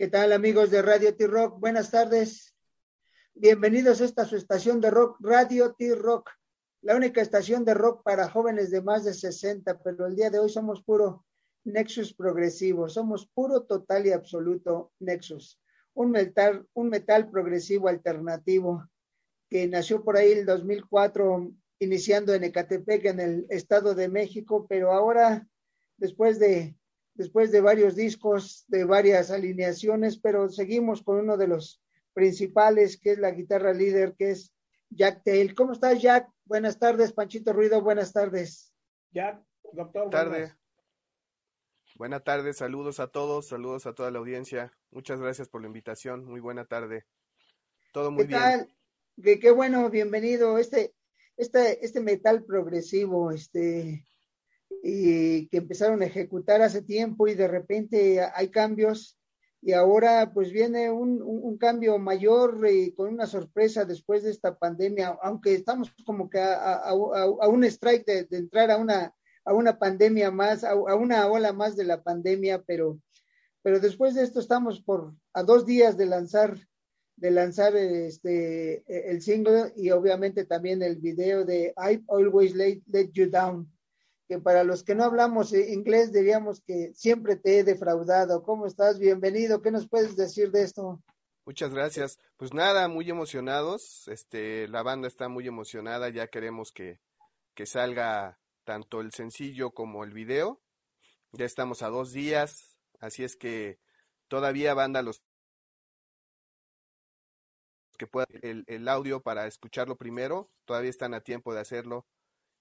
¿Qué tal amigos de Radio T-Rock? Buenas tardes. Bienvenidos a esta su estación de rock, Radio T-Rock, la única estación de rock para jóvenes de más de 60, pero el día de hoy somos puro Nexus progresivo, somos puro, total y absoluto Nexus, un metal, un metal progresivo alternativo que nació por ahí el 2004, iniciando en Ecatepec, en el Estado de México, pero ahora, después de después de varios discos, de varias alineaciones, pero seguimos con uno de los principales, que es la guitarra líder, que es Jack Tail. ¿Cómo estás, Jack? Buenas tardes, Panchito Ruido, buenas tardes. Jack, doctor. Buenas tardes. Buenas tardes, saludos a todos, saludos a toda la audiencia. Muchas gracias por la invitación. Muy buena tarde. Todo muy ¿Qué Tal? Qué, qué bueno, bienvenido. Este, este, este metal progresivo, este, y que empezaron a ejecutar hace tiempo y de repente hay cambios. Y ahora pues viene un, un, cambio mayor y con una sorpresa después de esta pandemia, aunque estamos como que a, a, a un strike de, de, entrar a una, a una pandemia más, a, una ola más de la pandemia, pero, pero después de esto estamos por a dos días de lanzar de lanzar este el single y obviamente también el video de I Always Let, let You Down que para los que no hablamos inglés diríamos que siempre te he defraudado. ¿Cómo estás? Bienvenido. ¿Qué nos puedes decir de esto? Muchas gracias. Pues nada, muy emocionados. Este, la banda está muy emocionada. Ya queremos que, que salga tanto el sencillo como el video. Ya estamos a dos días, así es que todavía banda los que puedan el, el audio para escucharlo primero, todavía están a tiempo de hacerlo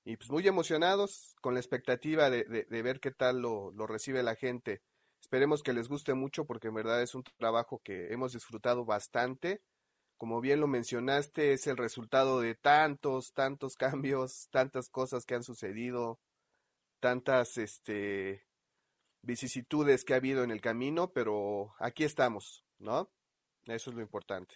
y pues muy emocionados con la expectativa de, de, ver qué tal lo, lo, recibe la gente. Esperemos que les guste mucho porque en verdad es un trabajo que hemos disfrutado bastante. Como bien lo mencionaste, es el resultado de tantos, tantos cambios, tantas cosas que han sucedido, tantas este, vicisitudes que ha habido en el camino, pero aquí estamos, ¿no? Eso es lo importante.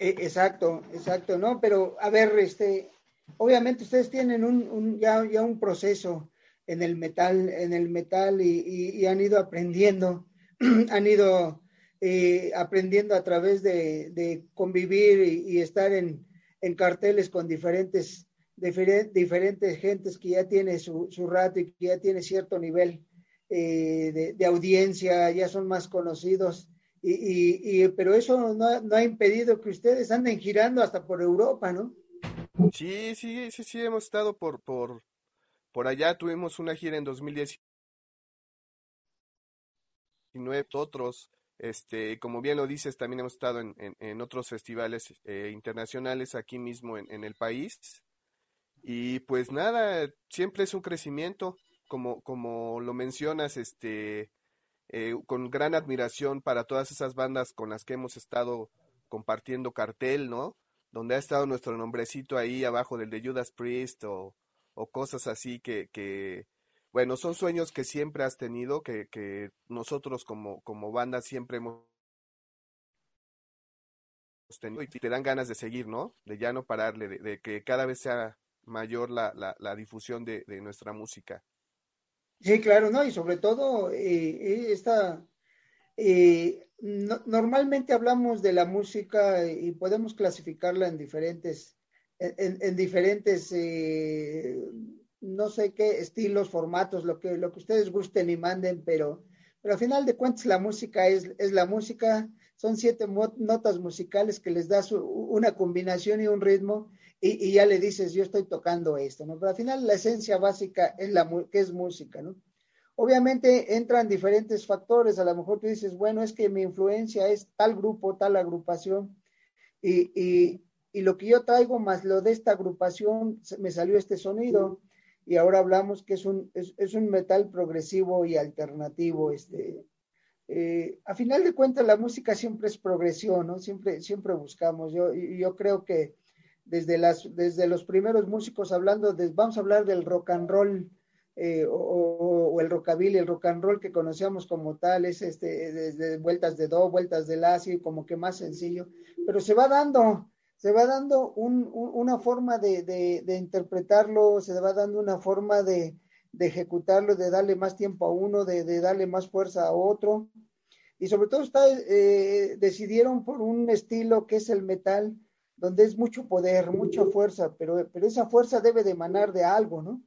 Exacto, exacto, ¿no? Pero a ver, este, obviamente ustedes tienen un, ya, ya, un proceso en el metal, en el metal y, y, y han ido aprendiendo, han ido eh, aprendiendo a través de, de convivir y, estar en, en, carteles con diferentes, diferentes, diferentes gentes que ya tiene su, su, rato y que ya tiene cierto nivel eh, de, de, audiencia, ya son más conocidos. Y, pero eso no, no ha impedido que ustedes anden girando hasta por Europa, ¿no? Sí, sí, sí, sí, hemos estado por, por, por allá, tuvimos una gira en 2019, otros, este, como bien lo dices, también hemos estado en, en, en otros festivales eh, internacionales aquí mismo en, el país. Y pues nada, siempre es un crecimiento, como, como lo mencionas, este, eh, con gran admiración para todas esas bandas con las que hemos estado compartiendo cartel, ¿no? Donde ha estado nuestro nombrecito ahí abajo del de Judas Priest o, cosas así que, que, bueno, son sueños que siempre has tenido, que, que nosotros como, como banda siempre hemos tenido y te dan ganas de seguir, ¿no? De ya no pararle, de, de que cada vez sea mayor la, la, la difusión de, de, nuestra música. Sí, claro, ¿no? Y sobre todo eh, esta eh, no, normalmente hablamos de la música y podemos clasificarla en diferentes, en, en diferentes, eh, no sé qué estilos, formatos, lo que, lo que ustedes gusten y manden, pero, pero al final de cuentas la música es, es la música, son siete notas musicales que les das una combinación y un ritmo y, y, ya le dices, yo estoy tocando esto, ¿no? Pero al final la esencia básica es la que es música, ¿no? Obviamente entran diferentes factores, a lo mejor tú dices, bueno, es que mi influencia es tal grupo, tal agrupación, y, y, y lo que yo traigo más lo de esta agrupación, me salió este sonido, y ahora hablamos que es un, es, un metal progresivo y alternativo. Este, eh, a final de cuentas, la música siempre es progresión, ¿no? Siempre, siempre buscamos. Yo, yo creo que desde, las, desde los primeros músicos hablando, vamos a hablar del rock and roll, eh, o, el rockabilly, el rock and roll que conocíamos como tal, es este, vueltas de do, vueltas de la, así como que más sencillo, pero se va dando, se va dando un, un, una forma de, interpretarlo, se va dando una forma de, ejecutarlo, de darle más tiempo a uno, de, darle más fuerza a otro. y sobre todo eh, decidieron por un estilo que es el metal, donde es mucho poder, mucha fuerza, pero, pero esa fuerza debe de emanar de algo, ¿no?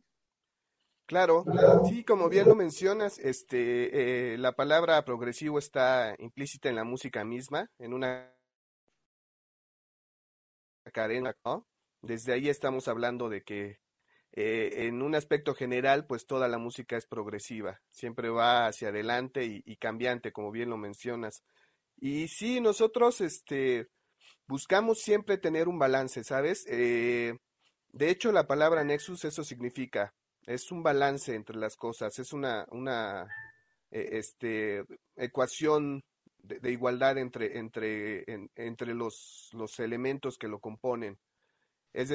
Claro, sí, como bien lo mencionas, este, eh, la palabra progresivo está implícita en la música misma, en una cadena, ¿no? Desde ahí estamos hablando de que eh, en un aspecto general, pues toda la música es progresiva, siempre va hacia adelante y, cambiante, como bien lo mencionas. Y sí, nosotros este, buscamos siempre tener un balance, ¿sabes? Eh, de hecho, la palabra nexus eso significa, es un balance entre las cosas, es una, una e, este, ecuación de, igualdad entre, entre, entre los, los elementos que lo componen. Es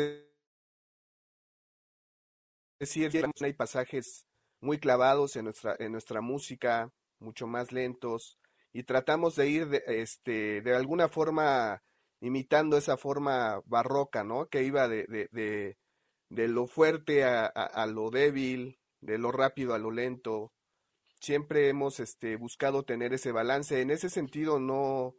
decir, hay pasajes muy clavados en nuestra, en nuestra música, mucho más lentos, y tratamos de ir de, este, de alguna forma imitando esa forma barroca, ¿no? Que iba de, lo fuerte a, a, lo débil, de lo rápido a lo lento. Siempre hemos este, buscado tener ese balance. En ese sentido, no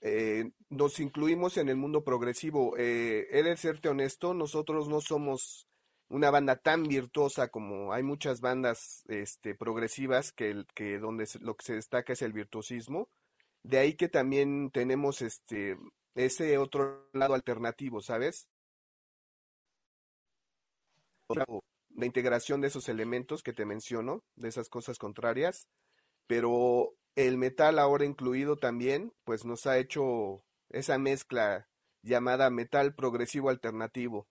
eh, nos incluimos en el mundo progresivo. Eh, he de serte honesto, nosotros no somos una banda tan virtuosa como hay muchas bandas este, progresivas que, que donde lo que se destaca es el virtuosismo. De ahí que también tenemos este ese otro lado alternativo, ¿sabes? La integración de esos elementos que te menciono, de esas cosas contrarias, pero el metal ahora incluido también, pues nos ha hecho esa mezcla llamada metal progresivo alternativo,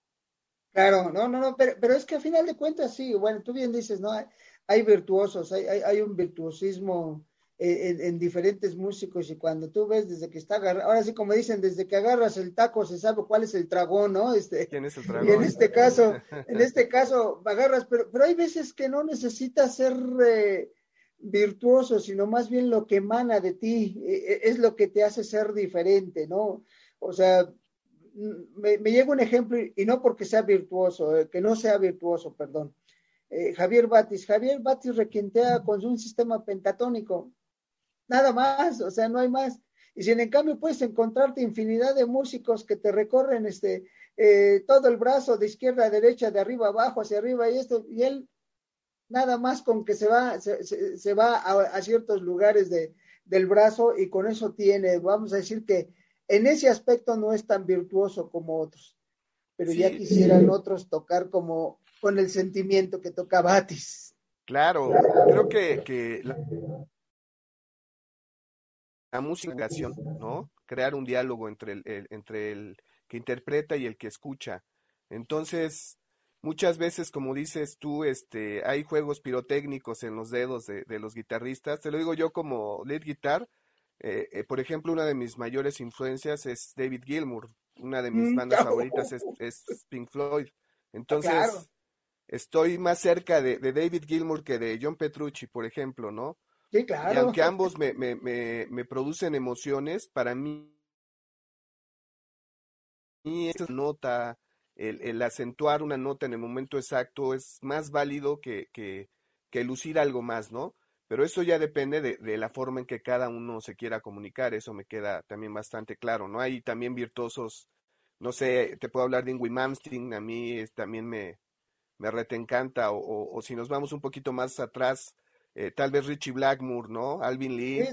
Claro, no, no, no, pero, pero es que a final de cuentas sí, bueno, tú bien dices, ¿no? Hay, hay virtuosos, hay, hay, hay, un virtuosismo en, en, diferentes músicos y cuando tú ves desde que está agarrado, ahora sí como dicen, desde que agarras el taco se sabe cuál es el tragón, ¿no? Este, ¿Quién es el dragón? Y en este caso, en este caso agarras, pero, pero hay veces que no necesitas ser eh, virtuoso, sino más bien lo que emana de ti, eh, es lo que te hace ser diferente, ¿no? O sea, me, llega un ejemplo, y no porque sea virtuoso, eh, que no sea virtuoso, perdón. Eh, Javier Batis. Javier Batis requintea con un sistema pentatónico. Nada más, o sea, no hay más. Y si en cambio puedes encontrarte infinidad de músicos que te recorren este, eh, todo el brazo de izquierda a derecha, de arriba abajo, hacia arriba y esto, y él nada más con que se va, se, va a, ciertos lugares de, del brazo y con eso tiene, vamos a decir que en ese aspecto no es tan virtuoso como otros, pero ya quisieran otros tocar como con el sentimiento que toca Batis. Claro, creo que, que la, la música, ¿no? Crear un diálogo entre el, entre el que interpreta y el que escucha. Entonces, muchas veces, como dices tú, este, hay juegos pirotécnicos en los dedos de, de los guitarristas. Te lo digo yo como lead guitar, eh, eh, por ejemplo, una de mis mayores influencias es David Gilmour. Una de mis mm, bandas favoritas es, Pink Floyd. Entonces, estoy más cerca de, David Gilmour que de John Petrucci, por ejemplo, ¿no? Sí, claro. Y aunque ambos me, me, me, producen emociones, para mí, esta nota, el, acentuar una nota en el momento exacto es más válido que, que, que lucir algo más, ¿no? Pero eso ya depende de, la forma en que cada uno se quiera comunicar, eso me queda también bastante claro, ¿no? Hay también virtuosos, no sé, te puedo hablar de Ingrid Malmsteen, a mí también me, me rete encanta, o, o, si nos vamos un poquito más atrás, eh, tal vez Richie Blackmore, ¿no? Alvin Lee.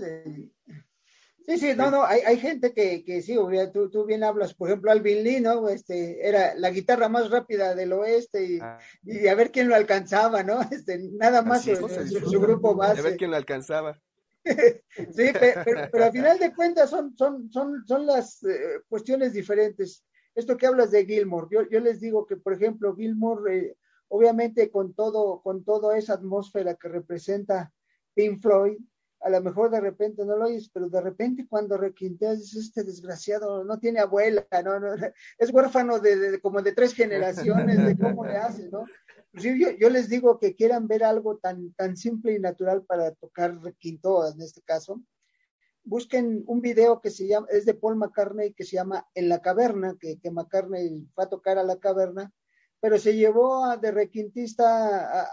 Sí, sí, no, no, hay, hay gente que, que sí, tú, tú bien hablas, por ejemplo, Alvin Lee, ¿no? Este, era la guitarra más rápida del oeste y, ah. y a ver quién lo alcanzaba, ¿no? Este, nada más su, grupo base. A ver quién lo alcanzaba. sí, pero, pero, a final de cuentas son, son, son, son las eh, cuestiones diferentes. Esto que hablas de Gilmore, yo, yo les digo que, por ejemplo, Gilmore, eh, obviamente con todo, con toda esa atmósfera que representa Pink Floyd, a lo mejor de repente no lo oyes, pero de repente cuando requinteas dices, este desgraciado no tiene abuela, no, no es huérfano de, como de tres generaciones, de cómo le hace, ¿no? Pues yo, les digo que quieran ver algo tan, tan simple y natural para tocar requinto, en este caso, busquen un video que se llama, es de Paul McCartney, que se llama En la caverna, que, que McCartney fue a tocar a la caverna, pero se llevó a, de requintista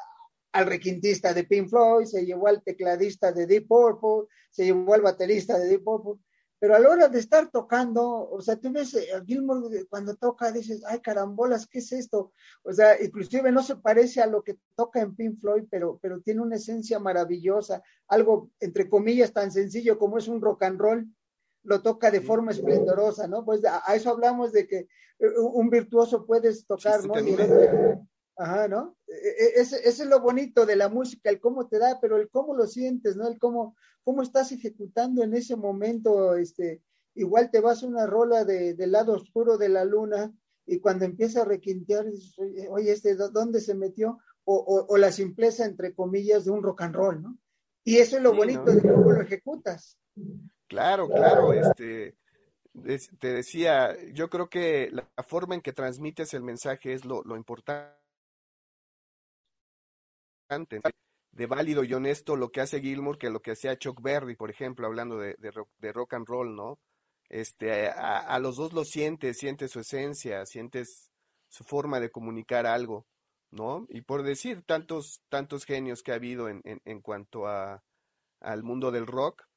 al requintista de Pink Floyd, se llevó al tecladista de Deep Purple, se llevó al baterista de Deep Purple, pero a la hora de estar tocando, o sea, tú ves a Gilmore cuando toca, dices, ay carambolas, ¿qué es esto? O sea, inclusive no se parece a lo que toca en Pink Floyd, pero, pero tiene una esencia maravillosa, algo entre comillas tan sencillo como es un rock and roll, lo toca de forma esplendorosa, ¿no? Pues a, eso hablamos de que eh, un virtuoso puedes tocar, ¿no? ajá, ¿no? E, e, ese, ese, es lo bonito de la música, el cómo te da, pero el cómo lo sientes, ¿no? El cómo, cómo estás ejecutando en ese momento, este, igual te vas a una rola de, del lado oscuro de la luna y cuando empieza a requintear, dices, oye, este, ¿dónde se metió? O, o, la simpleza, entre comillas, de un rock and roll, ¿no? Y eso es lo bonito de cómo lo ejecutas. Claro, claro, este, te decía, yo creo que la forma en que transmites el mensaje es lo, importante, de válido y honesto lo que hace Gilmour que lo que hacía Chuck Berry, por ejemplo, hablando de, de, rock, and roll, ¿no? Este, a, los dos lo sientes, sientes su esencia, sientes su forma de comunicar algo, ¿no? Y por decir tantos, tantos genios que ha habido en, en, en cuanto a, al mundo del rock,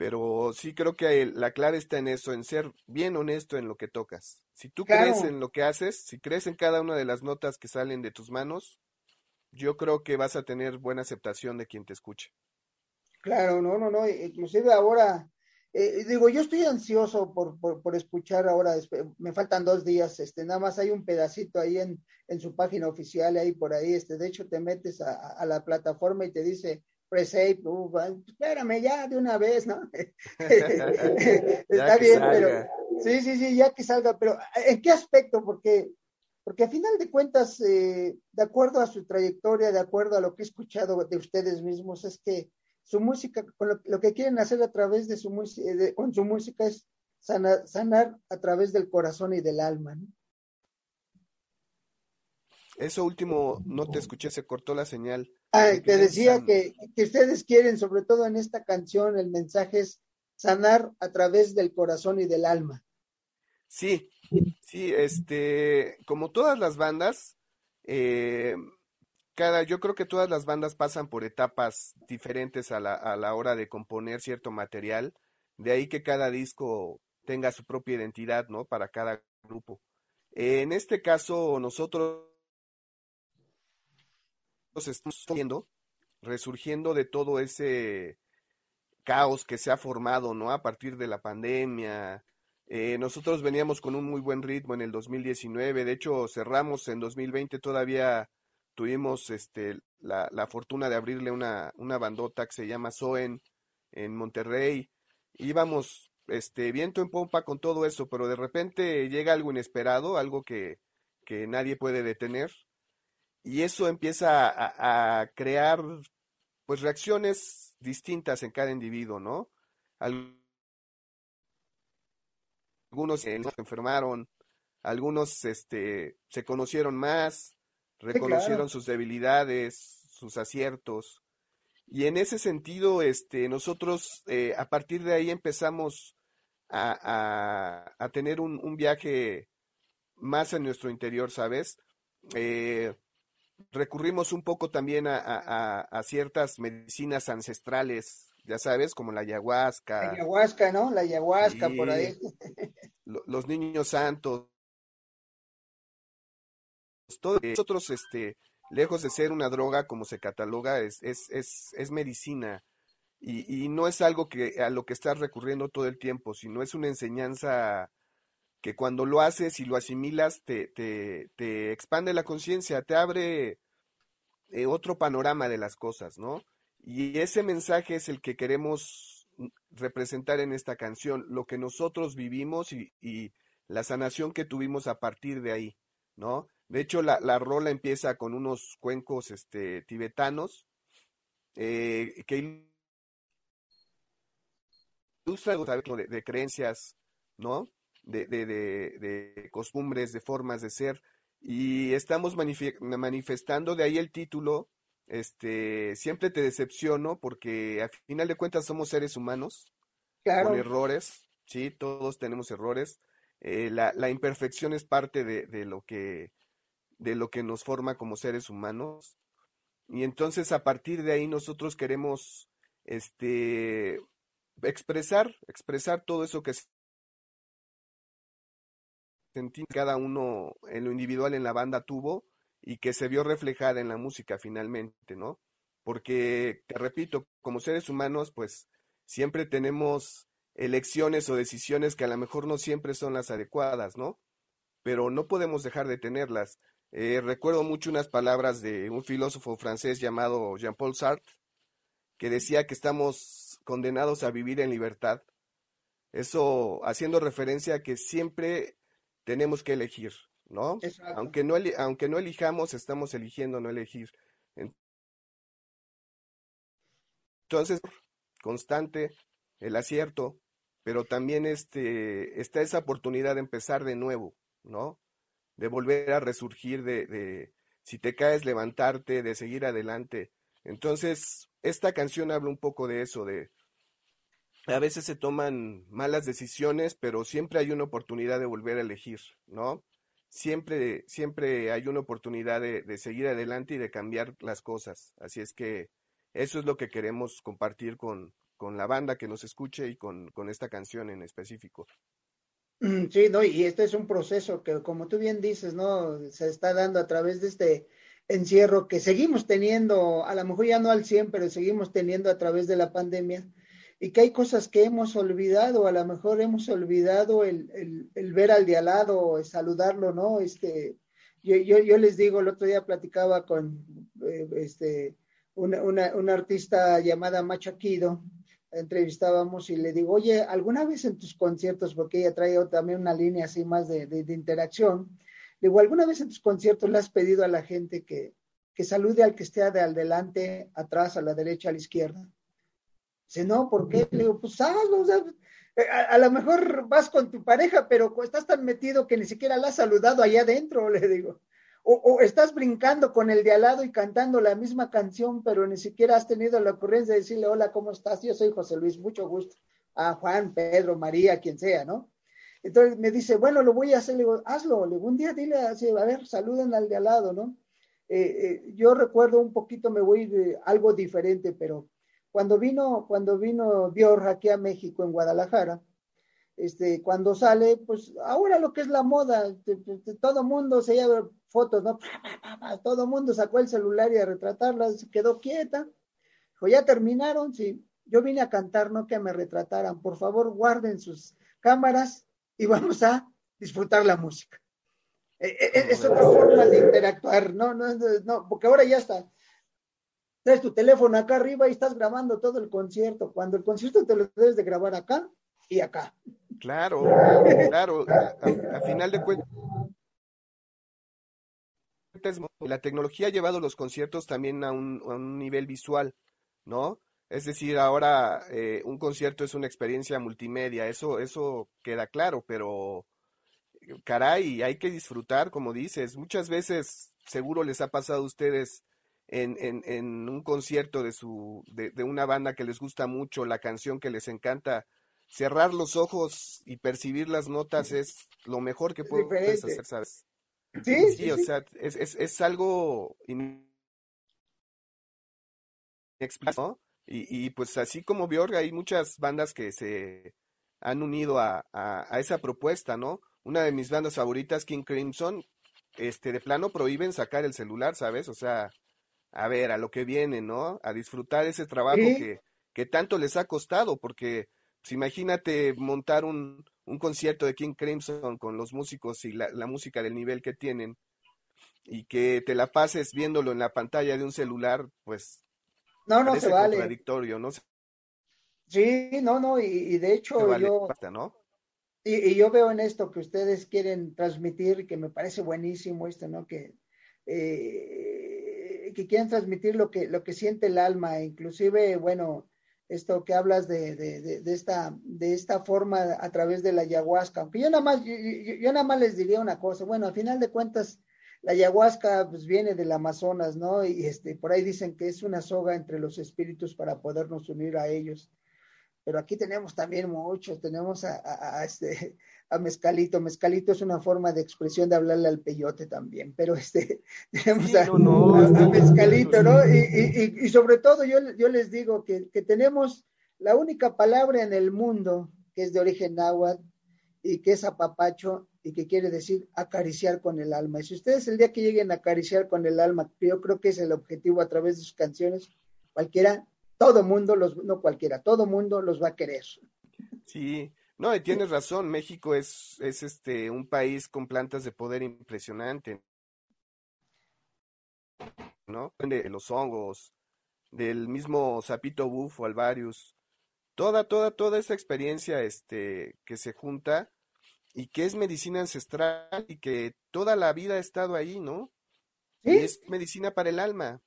pero sí creo que la clave está en eso, en ser bien honesto en lo que tocas. Si tú crees en lo que haces, si crees en cada una de las notas que salen de tus manos, yo creo que vas a tener buena aceptación de quien te escuche. Claro, no, no, no, inclusive ahora, eh, digo, yo estoy ansioso por, por, escuchar ahora, me faltan dos días, este, nada más hay un pedacito ahí en, en su página oficial, ahí por ahí, este, de hecho te metes a, a la plataforma y te dice, Presave, uh, espérame ya de una vez, ¿no? Está bien, pero sí, sí, sí, ya que salga, pero ¿en qué aspecto? Porque, porque a final de cuentas, eh, de acuerdo a su trayectoria, de acuerdo a lo que he escuchado de ustedes mismos, es que su música, con lo, que quieren hacer a través de su música, con su música es sanar, sanar a través del corazón y del alma, ¿no? Eso último, no te escuché, se cortó la señal. Ah, te decía que, que, ustedes quieren, sobre todo en esta canción, el mensaje es sanar a través del corazón y del alma. Sí, sí, este, como todas las bandas, eh, cada, yo creo que todas las bandas pasan por etapas diferentes a la, a la hora de componer cierto material, de ahí que cada disco tenga su propia identidad, ¿no? Para cada grupo. en este caso, nosotros estamos viendo, resurgiendo de todo ese caos que se ha formado, ¿no? A partir de la pandemia. Eh, nosotros veníamos con un muy buen ritmo en el 2019, de hecho cerramos en 2020, todavía tuvimos este, la, la fortuna de abrirle una, una bandota que se llama Soen en Monterrey. Íbamos este, viento en pompa con todo eso, pero de repente llega algo inesperado, algo que, que nadie puede detener y eso empieza a, crear pues reacciones distintas en cada individuo, ¿no? Algunos se enfermaron, algunos este, se conocieron más, reconocieron sus debilidades, sus aciertos. Y en ese sentido, este, nosotros eh, a partir de ahí empezamos a, a, tener un, un, viaje más en nuestro interior, ¿sabes? Eh, recurrimos un poco también a, ciertas medicinas ancestrales, ya sabes, como la ayahuasca. La ayahuasca, ¿no? La ayahuasca por ahí. los niños santos. Todos nosotros, este, lejos de ser una droga como se cataloga, es, es, es, es medicina. Y, y, no es algo que a lo que estás recurriendo todo el tiempo, sino es una enseñanza que cuando lo haces y lo asimilas te, te, te expande la conciencia, te abre eh, otro panorama de las cosas, ¿no? Y ese mensaje es el que queremos representar en esta canción, lo que nosotros vivimos y, y la sanación que tuvimos a partir de ahí, ¿no? De hecho, la, la rola empieza con unos cuencos este, tibetanos eh, que ilustran de, de creencias, ¿no? De, de, de, costumbres, de formas de ser, y estamos manifestando de ahí el título, este, siempre te decepciono porque a final de cuentas somos seres humanos, con errores, sí, todos tenemos errores, eh, la, la, imperfección es parte de, de, lo que, de lo que nos forma como seres humanos, Y entonces a partir de ahí nosotros queremos este expresar, expresar todo eso que cada uno en lo individual en la banda tuvo y que se vio reflejada en la música finalmente, ¿no? Porque, te repito, como seres humanos, pues siempre tenemos elecciones o decisiones que a lo mejor no siempre son las adecuadas, ¿no? Pero no podemos dejar de tenerlas. Eh, recuerdo mucho unas palabras de un filósofo francés llamado Jean-Paul Sartre, que decía que estamos condenados a vivir en libertad. Eso haciendo referencia a que siempre tenemos que elegir, ¿no? Aunque no, aunque no elijamos, estamos eligiendo no elegir. Entonces, constante, el acierto, pero también este, está esa oportunidad de empezar de nuevo, ¿no? de volver a resurgir, de, de si te caes, levantarte, de seguir adelante. Entonces, esta canción habla un poco de eso, de a veces se toman malas decisiones, pero siempre hay una oportunidad de volver a elegir, ¿no? Siempre, siempre hay una oportunidad de, seguir adelante y de cambiar las cosas. Así es que eso es lo que queremos compartir con, con la banda que nos escuche y con, con esta canción en específico. Mm, sí, no, y este es un proceso que, como tú bien dices, ¿no? Se está dando a través de este encierro que seguimos teniendo, a lo mejor ya no al 100, pero seguimos teniendo a través de la pandemia, y que hay cosas que hemos olvidado, a lo mejor hemos olvidado el, ver al de al lado, saludarlo, ¿no? Este, yo, les digo, el otro día platicaba con eh, este, una, artista llamada Machaquido, entrevistábamos y le digo, oye, ¿alguna vez en tus conciertos, porque ella trae también una línea así más de, de, interacción, le digo, ¿alguna vez en tus conciertos le has pedido a la gente que, que salude al que esté de al delante, atrás, a la derecha, a la izquierda? Dice, no, ¿por qué? Le digo, pues hazlo, eh, a, a, lo mejor vas con tu pareja, pero estás tan metido que ni siquiera la has saludado allá adentro, le digo. O, o, estás brincando con el de al lado y cantando la misma canción, pero ni siquiera has tenido la ocurrencia de decirle, hola, ¿cómo estás? Yo soy José Luis, mucho gusto. A Juan, Pedro, María, quien sea, ¿no? Entonces me dice, bueno, lo voy a hacer, le digo, hazlo, le digo, un día dile así, a ver, saluden al de al lado, ¿no? Eh, eh, yo recuerdo un poquito, me voy de algo diferente, pero cuando vino, cuando vino Dior aquí a México, en Guadalajara, este, cuando sale, pues ahora lo que es la moda, todo mundo se lleva fotos, ¿no? Todo mundo sacó el celular y a retratarla, se quedó quieta. Dijo, ya terminaron, sí. Yo vine a cantar, no que me retrataran. Por favor, guarden sus cámaras y vamos a disfrutar la música. E, e, e, es otra forma de interactuar, ¿no? No, no, porque ahora ya está. Traes tu teléfono acá arriba y estás grabando todo el concierto. Cuando el concierto te lo debes de grabar acá y acá. Claro, claro. A, final de cuentas, la tecnología ha llevado los conciertos también a un, a un nivel visual, ¿no? Es decir, ahora eh, un concierto es una experiencia multimedia, eso, eso queda claro, pero caray, hay que disfrutar, como dices. Muchas veces, seguro les ha pasado a ustedes en, en, en un concierto de, su, de, de una banda que les gusta mucho, la canción que les encanta, cerrar los ojos y percibir las notas es lo mejor que puedes hacer, ¿sabes? Sí, sí, o sea, es, es, es algo inexplicable, Y, y pues así como Björk, hay muchas bandas que se han unido a, a, a, esa propuesta, ¿no? Una de mis bandas favoritas, King Crimson, este, de plano prohíben sacar el celular, ¿sabes? O sea, a ver, a lo que viene, ¿no? A disfrutar ese trabajo ¿Sí? que, que tanto les ha costado, porque pues imagínate montar un, un, concierto de King Crimson con los músicos y la, la, música del nivel que tienen y que te la pases viéndolo en la pantalla de un celular, pues no, no se vale. contradictorio, ¿no? Sí, no, no, y, y de hecho vale, yo... ¿no? Y, y, yo veo en esto que ustedes quieren transmitir, que me parece buenísimo esto, ¿no? Que, eh, que quieren transmitir lo que, lo que siente el alma, inclusive, bueno, esto que hablas de, de, esta, de esta forma a través de la ayahuasca. Aunque yo nada más, yo, nada más les diría una cosa, bueno, al final de cuentas, la ayahuasca pues viene del Amazonas, ¿no? Y este, por ahí dicen que es una soga entre los espíritus para podernos unir a ellos. pero aquí tenemos también muchos, tenemos a, este, a Mezcalito, Mezcalito es una forma de expresión de hablarle al peyote también, pero este, tenemos a, Mezcalito, ¿no? Y, sobre todo yo, yo les digo que, que tenemos la única palabra en el mundo que es de origen náhuatl y que es apapacho y que quiere decir acariciar con el alma. Y si ustedes el día que lleguen a acariciar con el alma, yo creo que es el objetivo a través de sus canciones, cualquiera, todo mundo, los, no cualquiera, todo mundo los va a querer. Sí, no, y tienes razón, México es, es este un país con plantas de poder impresionante. ¿No? De los hongos, del mismo sapito bufo, alvarius, toda, toda, toda esa experiencia este, que se junta y que es medicina ancestral y que toda la vida ha estado ahí, ¿no? es medicina para el alma.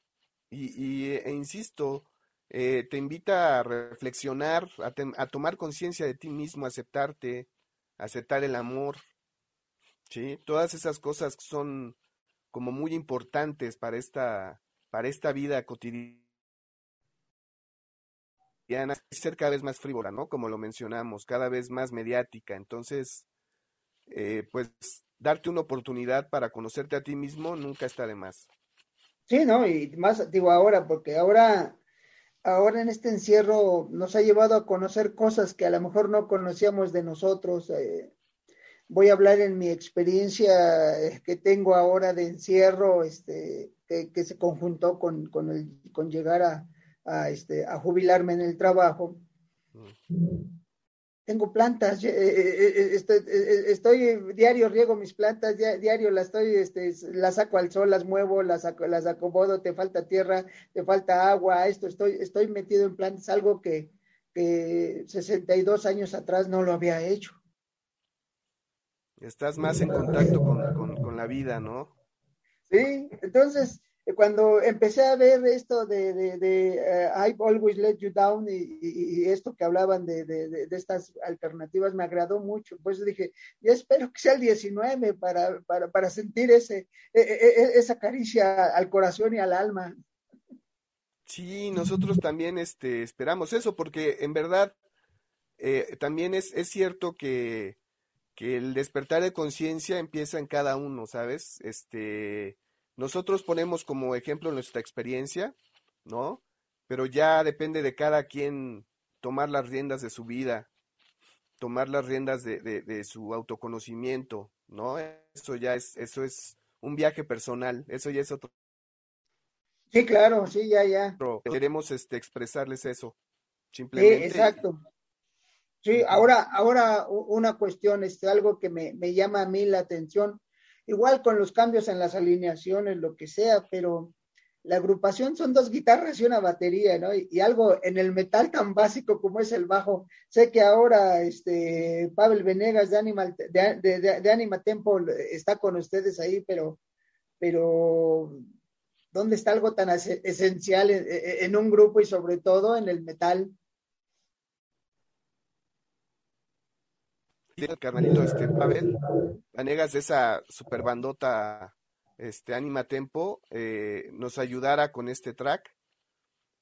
Y, e insisto, eh, te invita a reflexionar, a, a tomar conciencia de ti mismo, aceptarte, aceptar el amor, ¿sí? Todas esas cosas son como muy importantes para esta, para esta vida cotidiana ser cada vez más frívola, ¿no? Como lo mencionamos, cada vez más mediática. Entonces, eh, pues darte una oportunidad para conocerte a ti mismo nunca está de más. Sí, ¿no? Y más, digo, ahora, porque ahora, ahora en este encierro nos ha llevado a conocer cosas que a lo mejor no conocíamos de nosotros. Eh, voy a hablar en mi experiencia eh, que tengo ahora de encierro, este, que, se conjuntó con, con, llegar a, a, este, a jubilarme en el trabajo. Tengo plantas, eh, eh, eh, estoy, diario riego mis plantas, diario las estoy, este, las saco al sol, las muevo, las, las acomodo, te falta tierra, te falta agua, esto, estoy, estoy metido en plantas, algo que, que 62 años atrás no lo había hecho. Estás más en contacto con, con la vida, ¿no? Sí, entonces, cuando empecé a ver esto de, de, de eh, I've always let you down y, esto que hablaban de, de, estas alternativas me agradó mucho. Pues dije, ya espero que sea el 19 para, para, para sentir ese, e, e, e, esa caricia al corazón y al alma. Sí, nosotros también este, esperamos eso, porque en verdad eh, también es, es cierto que, que el despertar de conciencia empieza en cada uno, ¿sabes? Este, nosotros ponemos como ejemplo nuestra experiencia, ¿no? Pero ya depende de cada quien tomar las riendas de su vida, tomar las riendas de, de, su autoconocimiento, ¿no? Eso ya es, eso es un viaje personal, eso ya es otro. Sí, claro, sí, ya, ya. Pero queremos este, expresarles eso, simplemente. Sí, exacto. Sí, ahora, ahora una cuestión, este, algo que me, me llama a mí la atención igual con los cambios en las alineaciones, lo que sea, pero la agrupación son dos guitarras y una batería, ¿no? Y, algo en el metal tan básico como es el bajo. Sé que ahora este Pavel Venegas de Animal de, Anima Tempo está con ustedes ahí, pero pero ¿dónde está algo tan esencial en un grupo y sobre todo en el metal? El carnalito este Pavel Vanegas de esa super bandota este Anima Tempo eh, nos ayudara con este track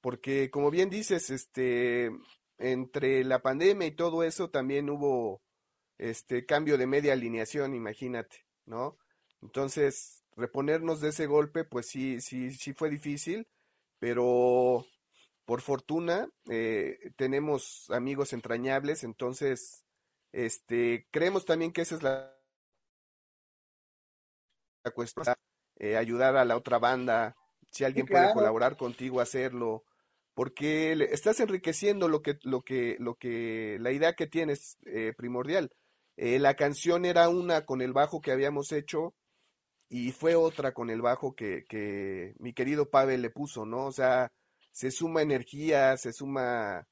porque como bien dices este entre la pandemia y todo eso también hubo este cambio de media alineación imagínate no entonces reponernos de ese golpe pues sí sí sí fue difícil pero por fortuna eh, tenemos amigos entrañables entonces este, creemos también que esa es la, cuestión, eh, ayudar a la otra banda, si alguien puede colaborar contigo, hacerlo, porque estás enriqueciendo lo que, lo que, lo que, la idea que tienes eh, primordial. Eh, la canción era una con el bajo que habíamos hecho y fue otra con el bajo que, que mi querido Pavel le puso, ¿no? O sea, se suma energía, se suma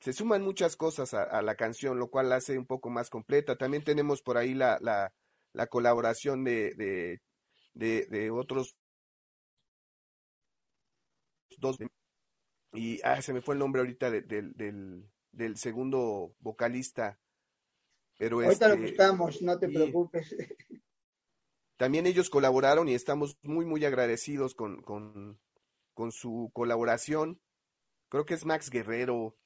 se suman muchas cosas a, la canción, lo cual la hace un poco más completa. También tenemos por ahí la, la, la colaboración de, de, de, otros dos. Y ah, se me fue el nombre ahorita del, del, del segundo vocalista. Pero ahorita lo este, buscamos, no te preocupes. También ellos colaboraron y estamos muy, muy agradecidos con, con, con su colaboración. Creo que es Max Guerrero,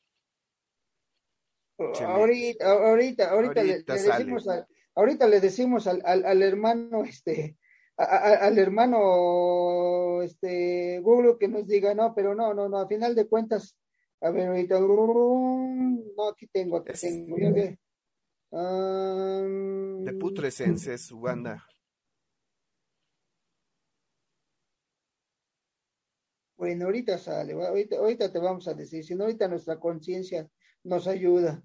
ahorita, ahorita, ahorita, le, decimos ahorita le decimos al, al, hermano, este, al hermano, este, Google que nos diga, no, pero no, no, no, a final de cuentas, a ver, ahorita, no, aquí tengo, aquí tengo, yo que, de Putrescenses, Uganda. Bueno, ahorita sale, ahorita, ahorita te vamos a decir, si no, ahorita nuestra conciencia nos ayuda.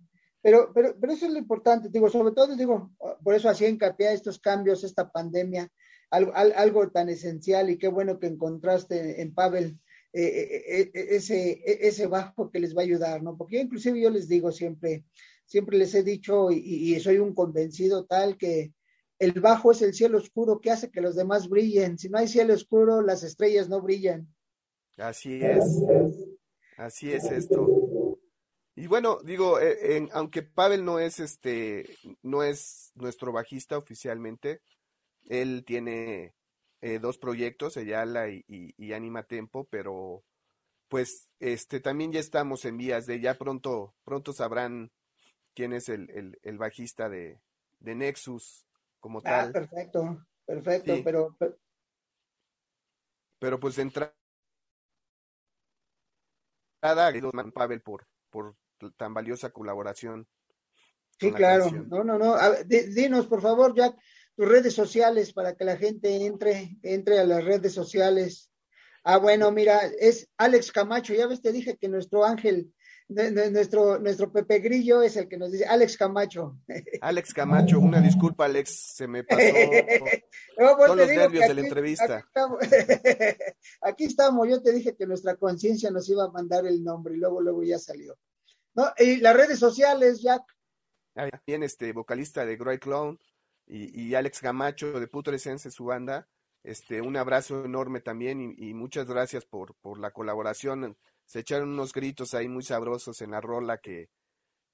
Pero, pero, pero eso es lo importante, digo, sobre todo, digo, por eso hacía hincapié a estos cambios, esta pandemia, algo, algo tan esencial y qué bueno que encontraste en Pavel eh, eh, eh, ese, ese bajo que les va a ayudar, ¿no? Porque yo inclusive yo les digo siempre, siempre les he dicho y, y soy un convencido tal que el bajo es el cielo oscuro que hace que los demás brillen. Si no hay cielo oscuro, las estrellas no brillan. Así es, así es esto. Y bueno, digo, eh, aunque Pavel no es este, no es nuestro bajista oficialmente, él tiene eh, dos proyectos, Eyala y, y, Anima Tempo, pero pues este también ya estamos en vías de ya pronto, pronto sabrán quién es el, el, bajista de, de, Nexus como ah, tal. perfecto, perfecto, pero, pero, pero pues entra Pavel por, por tan valiosa colaboración. Sí, claro. No, no, no. dinos, por favor, Jack, tus redes sociales para que la gente entre, entre a las redes sociales. Ah, bueno, mira, es Alex Camacho. Ya ves, te dije que nuestro ángel nuestro, nuestro Pepe Grillo es el que nos dice, Alex Camacho. Alex Camacho, una disculpa, Alex, se me pasó. Pues Son los nervios de la entrevista. Aquí estamos, yo te dije que nuestra conciencia nos iba a mandar el nombre y luego, luego ya salió. ¿No? Y las redes sociales, Jack. También este vocalista de Groy Clown y, y Alex Camacho de Putrescense, su banda. Este, un abrazo enorme también y, y muchas gracias por, por la colaboración se echaron unos gritos ahí muy sabrosos en la rola que,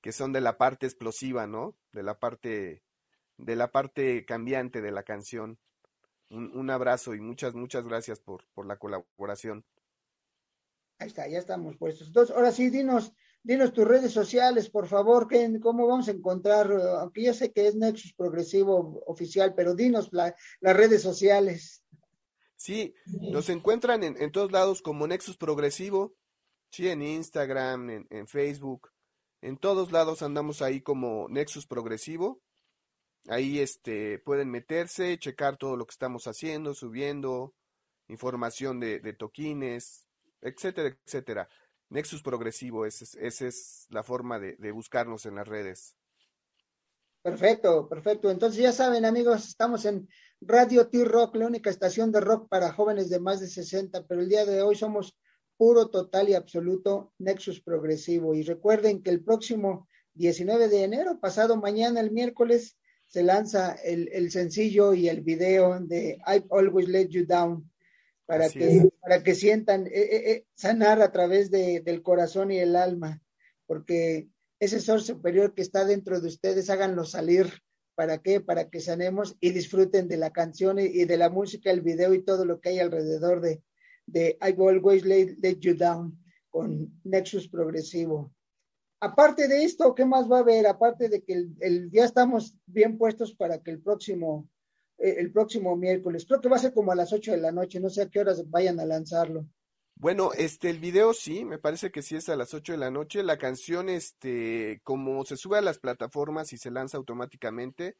que son de la parte explosiva, ¿no? De la parte, de la parte cambiante de la canción. Un, un abrazo y muchas, muchas gracias por, por la colaboración. Ahí está, ya estamos puestos. Entonces, ahora sí, dinos, dinos tus redes sociales, por favor, cómo vamos a encontrar, aunque yo sé que es Nexus Progresivo Oficial, pero dinos las redes sociales. Sí, nos encuentran en, en todos lados como Nexus Progresivo, Sí, en Instagram, en, Facebook, en todos lados andamos ahí como Nexus Progresivo. Ahí este, pueden meterse, checar todo lo que estamos haciendo, subiendo, información de, toquines, etcétera, etcétera. Nexus Progresivo, esa es, la forma de, de, buscarnos en las redes. Perfecto, perfecto. Entonces ya saben amigos, estamos en Radio T-Rock, la única estación de rock para jóvenes de más de 60, pero el día de hoy somos puro, total y absoluto Nexus Progresivo. Y recuerden que el próximo 19 de enero, pasado mañana, el miércoles, se lanza el, sencillo y el video de I've Always Let You Down para, que, para que sientan eh, eh, eh, sanar a través del corazón y el alma, porque ese ser superior que está dentro de ustedes, háganlo salir. ¿Para qué? Para que sanemos y disfruten de la canción y de la música, el video y todo lo que hay alrededor de, de I've Always Let, You Down con Nexus Progresivo. Aparte de esto, ¿qué más va a haber? Aparte de que el, ya estamos bien puestos para que el próximo, el próximo miércoles, creo que va a ser como a las 8 de la noche, no sé a qué horas vayan a lanzarlo. Bueno, este, el video sí, me parece que sí es a las 8 de la noche. La canción, este, como se sube a las plataformas y se lanza automáticamente,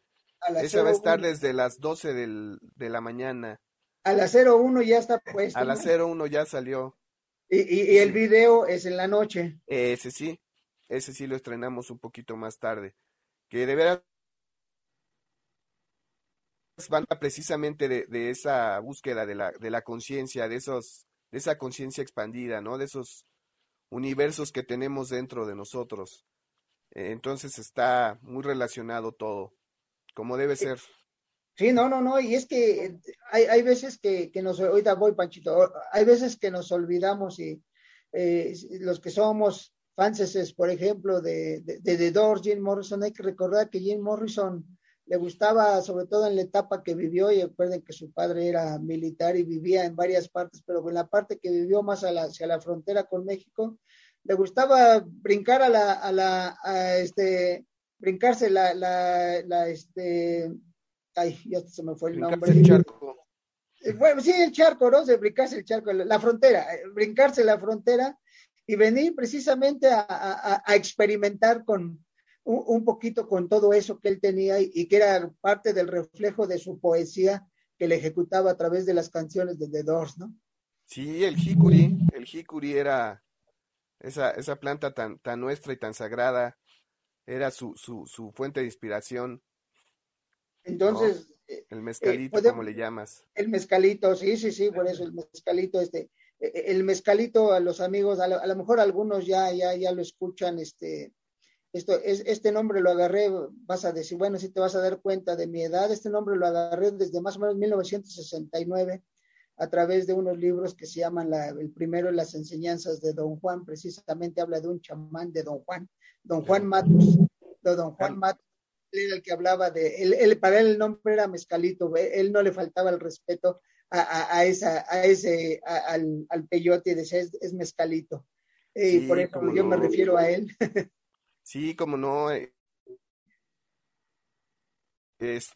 esa va a estar desde las 12 del, de la mañana. A la 01 ya está puesto. A la 01 ya salió. Y, el video es en la noche. Ese sí, ese sí lo estrenamos un poquito más tarde. Que de veras van precisamente de, esa búsqueda de la, de la conciencia, de esos, de esa conciencia expandida, ¿no? De esos universos que tenemos dentro de nosotros. entonces está muy relacionado todo, como debe ser. Sí, no, no, no, y es que hay, hay veces que, que nos, ahorita voy, Panchito, hay veces que nos olvidamos y eh, los que somos fanses, por ejemplo, de, de, de The Doors, Jim Morrison, hay que recordar que Jim Morrison le gustaba, sobre todo en la etapa que vivió, y recuerden que su padre era militar y vivía en varias partes, pero en la parte que vivió más hacia la frontera con México, le gustaba brincar a la, a la, a este, brincarse la, la, la, este, ay, ya se me fue el nombre. El charco. Eh, bueno, sí, el charco, ¿no? De brincarse el charco, la frontera, eh, brincarse la frontera y venir precisamente a, a, a experimentar con un, un, poquito con todo eso que él tenía y, y, que era parte del reflejo de su poesía que le ejecutaba a través de las canciones de The Doors, ¿no? Sí, el jicuri, el jicuri era esa, esa planta tan, tan nuestra y tan sagrada, era su, su, su fuente de inspiración. Entonces, ¿no? el mezcalito, eh, como le llamas. El mezcalito, sí, sí, sí, por eso el mezcalito, este, el mezcalito a los amigos, a lo, a lo mejor algunos ya, ya, ya lo escuchan, este, esto, es, este nombre lo agarré, vas a decir, bueno, si te vas a dar cuenta de mi edad, este nombre lo agarré desde más o menos 1969 a través de unos libros que se llaman la, el primero las enseñanzas de Don Juan, precisamente habla de un chamán de Don Juan, Don Juan Matos, de Don Juan Matos, él era el que hablaba de, él, él, para él el nombre era Mezcalito, él no le faltaba el respeto a, a, a esa, a ese, al, al peyote y decía, es, es Mezcalito. Y sí, por eso yo no. me refiero a él. sí, como no, eh, es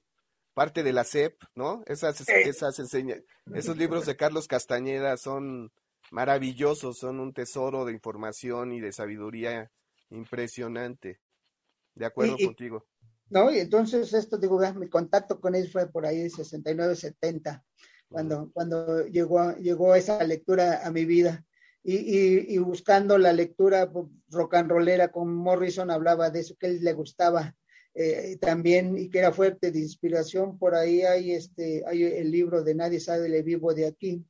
parte de la CEP, ¿no? Esas, esas enseña, esos libros de Carlos Castañeda son maravillosos, son un tesoro de información y de sabiduría impresionante. De acuerdo y, contigo. No, y entonces esto, digo, mi contacto con él fue por ahí 69, 70, cuando, uh -huh. cuando llegó, llegó esa lectura a mi vida. Y, buscando la lectura rock and rollera con Morrison hablaba de eso, que él le gustaba eh, también y que era fuerte de inspiración. Por ahí hay, este, hay el libro de Nadie sabe de vivo de aquí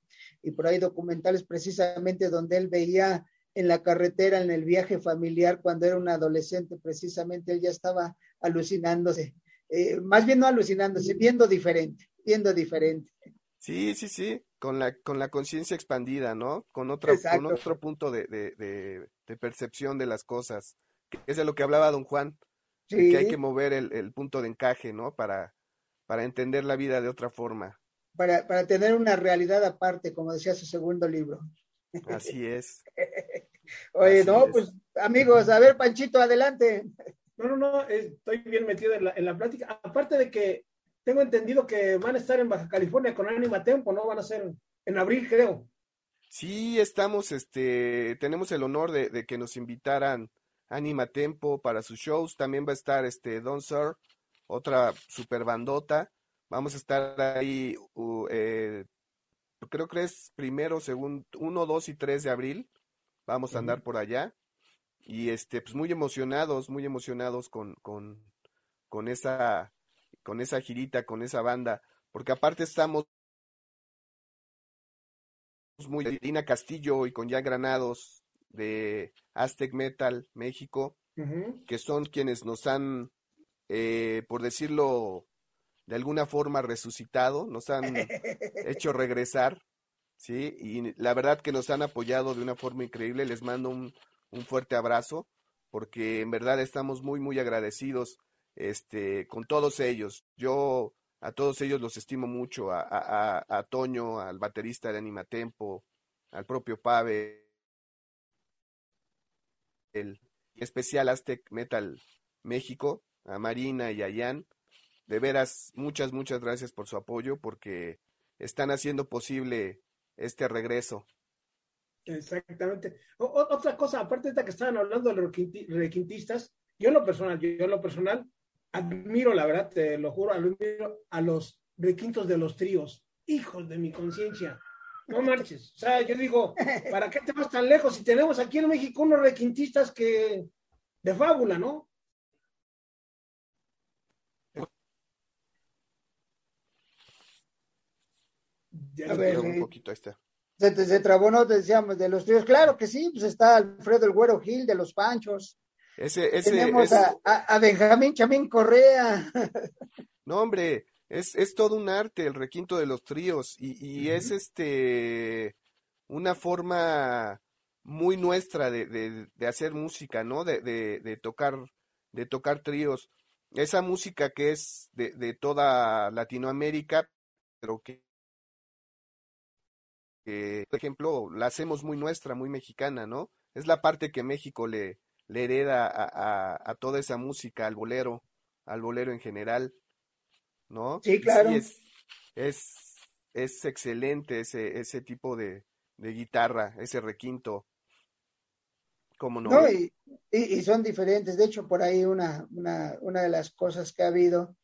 y por ahí documentales precisamente donde él veía en la carretera, en el viaje familiar, cuando era un adolescente, precisamente él ya estaba alucinándose, eh, más bien no alucinándose, viendo diferente, viendo diferente. Sí, sí, sí, con la, con la conciencia expandida, ¿no? Con, otra, con otro punto de, de, de, de, percepción de las cosas, que es de lo que hablaba don Juan, Sí. que hay que mover el, el, punto de encaje, ¿no? Para, para entender la vida de otra forma. Para, para tener una realidad aparte, como decía su segundo libro. Así es. Oye, Así no, es. pues amigos, a ver, Panchito, adelante. No, no, no, estoy bien metido en la, en la plática. Aparte de que tengo entendido que van a estar en Baja California con Anima Tempo, ¿no? Van a ser en abril, creo. Sí, estamos, este, tenemos el honor de, de que nos invitaran Anima Tempo para sus shows. También va a estar este Don Sir, otra super bandota. Vamos a estar ahí, uh, eh, creo que es primero, segundo, uno, dos y tres de abril. Vamos a andar por allá. Y este, pues muy emocionados, muy emocionados con, con, con esa, con esa girita, con esa banda. Porque aparte estamos muy Dina Castillo y con ya Granados de Aztec Metal México, uh -huh. que son quienes nos han, eh, por decirlo de alguna forma, resucitado, nos han hecho regresar, ¿sí? Y la verdad que nos han apoyado de una forma increíble. Les mando un, un fuerte abrazo, porque en verdad estamos muy, muy agradecidos este, con todos ellos. Yo a todos ellos los estimo mucho, a, a, a Toño, al baterista de Animatempo, al propio Pave, el especial Aztec Metal México, a Marina y a Jan. De veras, muchas, muchas gracias por su apoyo porque están haciendo posible este regreso. O, otra cosa, aparte de que estaban hablando de los requintistas, yo en lo personal, yo, yo en lo personal, admiro, la verdad, te lo juro, admiro a los requintos de los tríos, hijos de mi conciencia. No marches. O sea, yo digo, ¿para qué te vas tan lejos? Si tenemos aquí en México unos requintistas que de fábula, ¿no? Ya a ver, un poquito, ahí está. Se, se, trabó, no decíamos, de los tríos. Claro que sí, pues está Alfredo el Güero Gil de los Panchos. Ese, ese, Tenemos ese... A, a, Benjamín Chamín Correa. No, hombre, es, es todo un arte el requinto de los tríos y, y uh -huh. es este una forma muy nuestra de, de, de hacer música, ¿no? De, de, tocar de tocar tríos. Esa música que es de, toda Latinoamérica, pero que, que, por ejemplo, la hacemos muy nuestra, muy mexicana, ¿no? es la parte que México le, le hereda a, a, toda esa música, al bolero, al bolero en general, ¿no? Sí, claro. es, es, es, excelente ese, ese tipo de, de guitarra, ese requinto. ¿Cómo no? no y, y, son diferentes. De hecho, por ahí una, una, una de las cosas que ha habido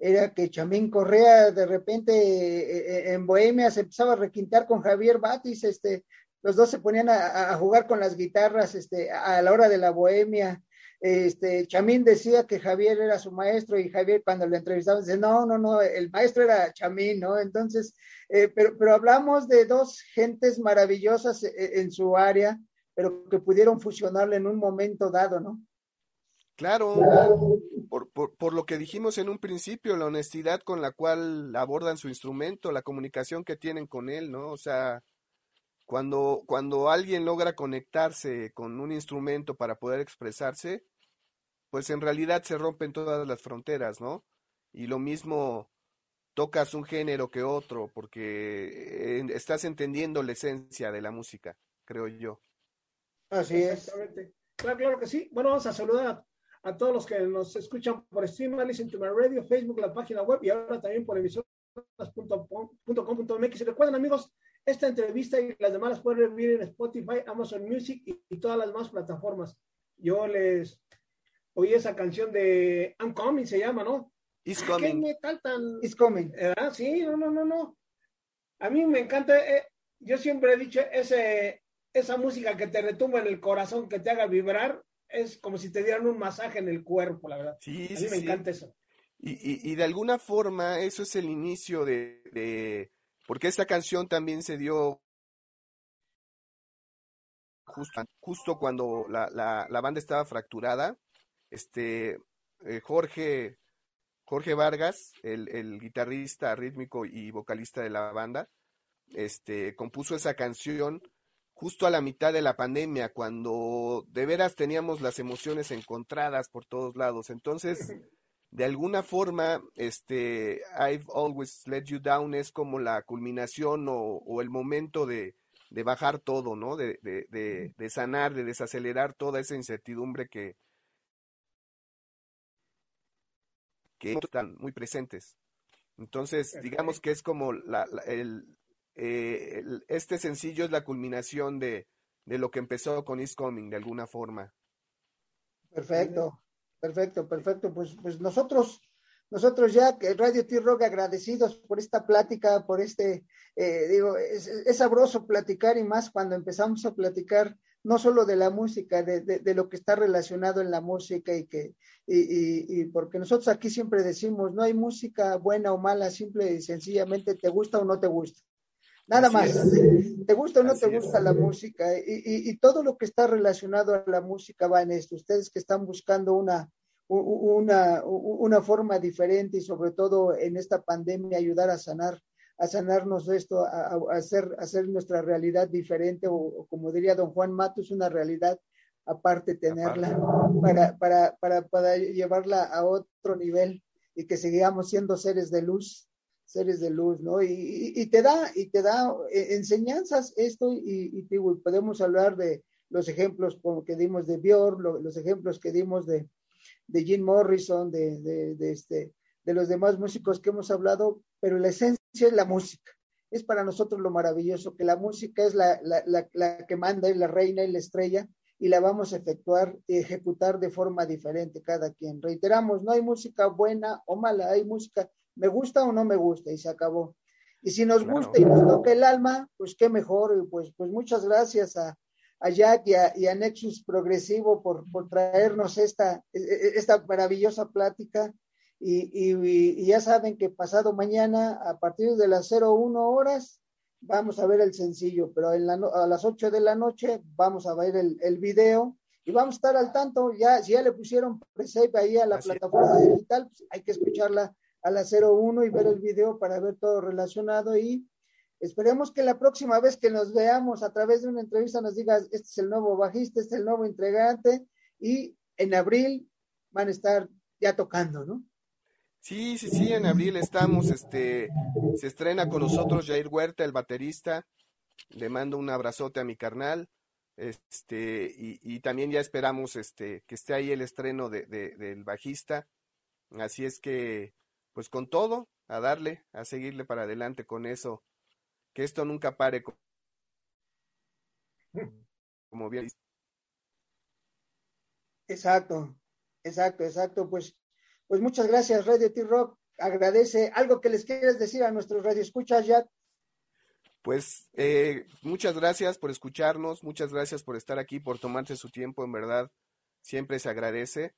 era que Chamín Correa de repente eh, eh, en Bohemia se empezaba a requintar con Javier Batis, este, los dos se ponían a, jugar con las guitarras este, a la hora de la Bohemia. Este, Chamín decía que Javier era su maestro y Javier cuando lo entrevistaban dice, no, no, no, el maestro era Chamín, ¿no? Entonces, eh, pero, pero hablamos de dos gentes maravillosas en su área, pero que pudieron fusionarle en un momento dado, ¿no? Claro, Por, por, por, lo que dijimos en un principio, la honestidad con la cual abordan su instrumento, la comunicación que tienen con él, ¿no? O sea, cuando, cuando alguien logra conectarse con un instrumento para poder expresarse, pues en realidad se rompen todas las fronteras, ¿no? Y lo mismo tocas un género que otro, porque estás entendiendo la esencia de la música, creo yo. Así es. Claro, claro que sí. Bueno, vamos a saludar a todos los que nos escuchan por stream, Listen to My Radio, Facebook, la página web y ahora también por emisoras.com.mx. Y recuerden, amigos, esta entrevista y las demás las pueden ver en Spotify, Amazon Music y, todas las demás plataformas. Yo les oí esa canción de I'm Coming, se llama, ¿no? It's Coming. ¿Qué metal tan... It's Coming. ¿Verdad? Sí, no, no, no, no. A mí me encanta, eh, yo siempre he dicho, ese, esa música que te retumba en el corazón, que te haga vibrar, es como si te dieran un masaje en el cuerpo, la verdad. Sí, a mí me encanta eso. Y, y, y, de alguna forma eso es el inicio de, de, porque esta canción también se dio justo, justo cuando la, la, banda estaba fracturada. Este eh, Jorge, Jorge Vargas, el, el, guitarrista rítmico y vocalista de la banda, este, compuso esa canción justo a la mitad de la pandemia, cuando de veras teníamos las emociones encontradas por todos lados. Entonces, de alguna forma, este, I've always let you down es como la culminación o, o el momento de, de, bajar todo, ¿no? De, de, de, sanar, de desacelerar toda esa incertidumbre que, que están muy presentes. Entonces, digamos que es como la, la, el, eh, este sencillo es la culminación de, de, lo que empezó con Is Coming, de alguna forma. Perfecto, perfecto, perfecto. Pues, pues nosotros, nosotros ya, Radio T-Rock, agradecidos por esta plática, por este, eh, digo, es, es, sabroso platicar y más cuando empezamos a platicar no solo de la música, de, de, de, lo que está relacionado en la música y que, y, y, y, porque nosotros aquí siempre decimos, no hay música buena o mala, simple y sencillamente te gusta o no te gusta. Nada Así más. Es. ¿Te gusta o no Así te gusta es. la música? Y, y, y, todo lo que está relacionado a la música va en esto. Ustedes que están buscando una, una, una forma diferente y sobre todo en esta pandemia ayudar a sanar, a sanarnos esto, a, a hacer, a hacer nuestra realidad diferente o, o, como diría don Juan Matos, una realidad aparte tenerla aparte. Para, para, para, para llevarla a otro nivel y que sigamos siendo seres de luz seres de luz, ¿no? Y, y, y, te da, y te da eh, enseñanzas esto, y, y podemos hablar de los ejemplos que dimos de Björn, lo, los ejemplos que dimos de, Jim Morrison, de, de, de, este, de los demás músicos que hemos hablado, pero la esencia es la música. Es para nosotros lo maravilloso, que la música es la, la, que manda, es la reina y la estrella, y la vamos a efectuar y ejecutar de forma diferente cada quien. Reiteramos, no hay música buena o mala, hay música me gusta o no me gusta y se acabó. Y si nos claro. gusta y nos toca el alma, pues qué mejor. Y pues, pues muchas gracias a, a Jack y a, y a, Nexus Progresivo por, por traernos esta, e, e, esta maravillosa plática. Y, y, y, ya saben que pasado mañana, a partir de las 01 horas, vamos a ver el sencillo, pero en la, a las 8 de la noche vamos a ver el, el video y vamos a estar al tanto. Ya, si ya le pusieron presave ahí a la Así plataforma es. digital, pues hay que escucharla a la 01 y ver el video para ver todo relacionado y esperemos que la próxima vez que nos veamos a través de una entrevista nos digas, este es el nuevo bajista, este es el nuevo entregante y en abril van a estar ya tocando, ¿no? Sí, sí, sí, en abril estamos, este, se estrena con nosotros Jair Huerta, el baterista, le mando un abrazote a mi carnal, Este, y, también ya esperamos este, que esté ahí el estreno de, del bajista. Así es que, pues con todo, a darle, a seguirle para adelante con eso. Que esto nunca pare. Como bien. Exacto, exacto, exacto. Pues, pues muchas gracias, Radio T-Rock. Agradece algo que les quieres decir a nuestros radioescuchas, Jack. Pues eh, muchas gracias por escucharnos, muchas gracias por estar aquí, por tomarse su tiempo, en verdad, siempre se agradece.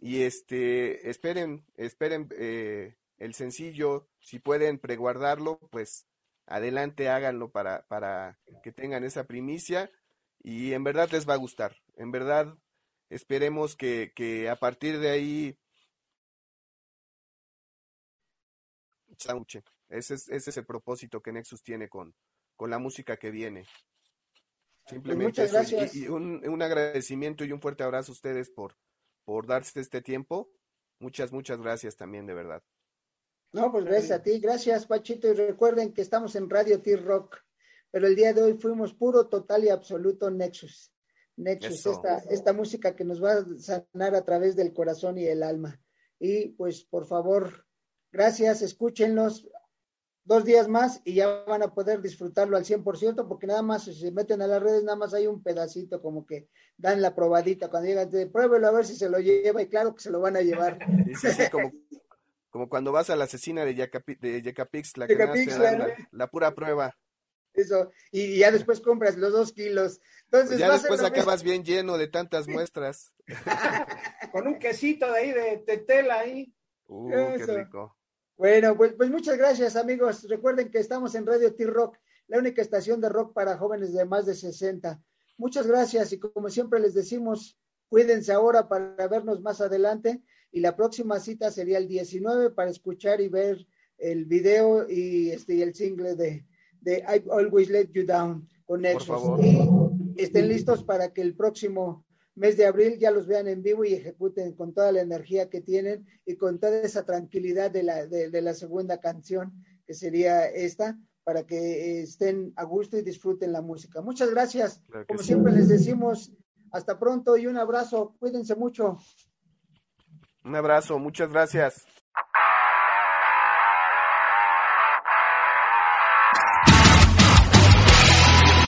Y este, esperen, esperen eh, el sencillo, si pueden preguardarlo, pues adelante háganlo para, para que tengan esa primicia y en verdad les va a gustar, en verdad esperemos que, que a partir de ahí ese es, ese es el propósito que Nexus tiene con, con la música que viene. Pues Simplemente eso. Y, un, un, agradecimiento y un fuerte abrazo a ustedes por, por darse este tiempo. Muchas, muchas gracias también, de verdad. No, pues gracias a ti, gracias Pachito. Y recuerden que estamos en Radio T-Rock, pero el día de hoy fuimos puro, total y absoluto Nexus. Nexus, esta, esta música que nos va a sanar a través del corazón y el alma. Y pues por favor, Gracias, escúchenlos dos días más y ya van a poder disfrutarlo al 100% porque nada más si se meten a las redes, nada más hay un pedacito como que dan la probadita. Cuando llegan, pruébelo a ver si se lo lleva y claro que se lo van a llevar. como, cuando vas a la asesina de, Yacapix, la, que la, pura prueba. Eso, y ya después compras los dos kilos. Entonces, ya después acabas bien lleno de tantas muestras. Con un quesito de ahí de, de tela ahí. Uh, qué rico. Bueno, pues, pues, muchas gracias amigos. Recuerden que estamos en Radio T-Rock, la única estación de rock para jóvenes de más de 60. Muchas gracias y como siempre les decimos, cuídense ahora para vernos más adelante y la próxima cita sería el 19 para escuchar y ver el video y este el single de, de I Always Let You Down con Nexus. Y estén listos para que el próximo mes de abril ya los vean en vivo y ejecuten con toda la energía que tienen y con toda esa tranquilidad de la, de, la segunda canción, que sería esta, para que estén a gusto y disfruten la música. Muchas gracias. Como siempre les decimos, hasta pronto y un abrazo. Cuídense mucho. Un abrazo, muchas gracias.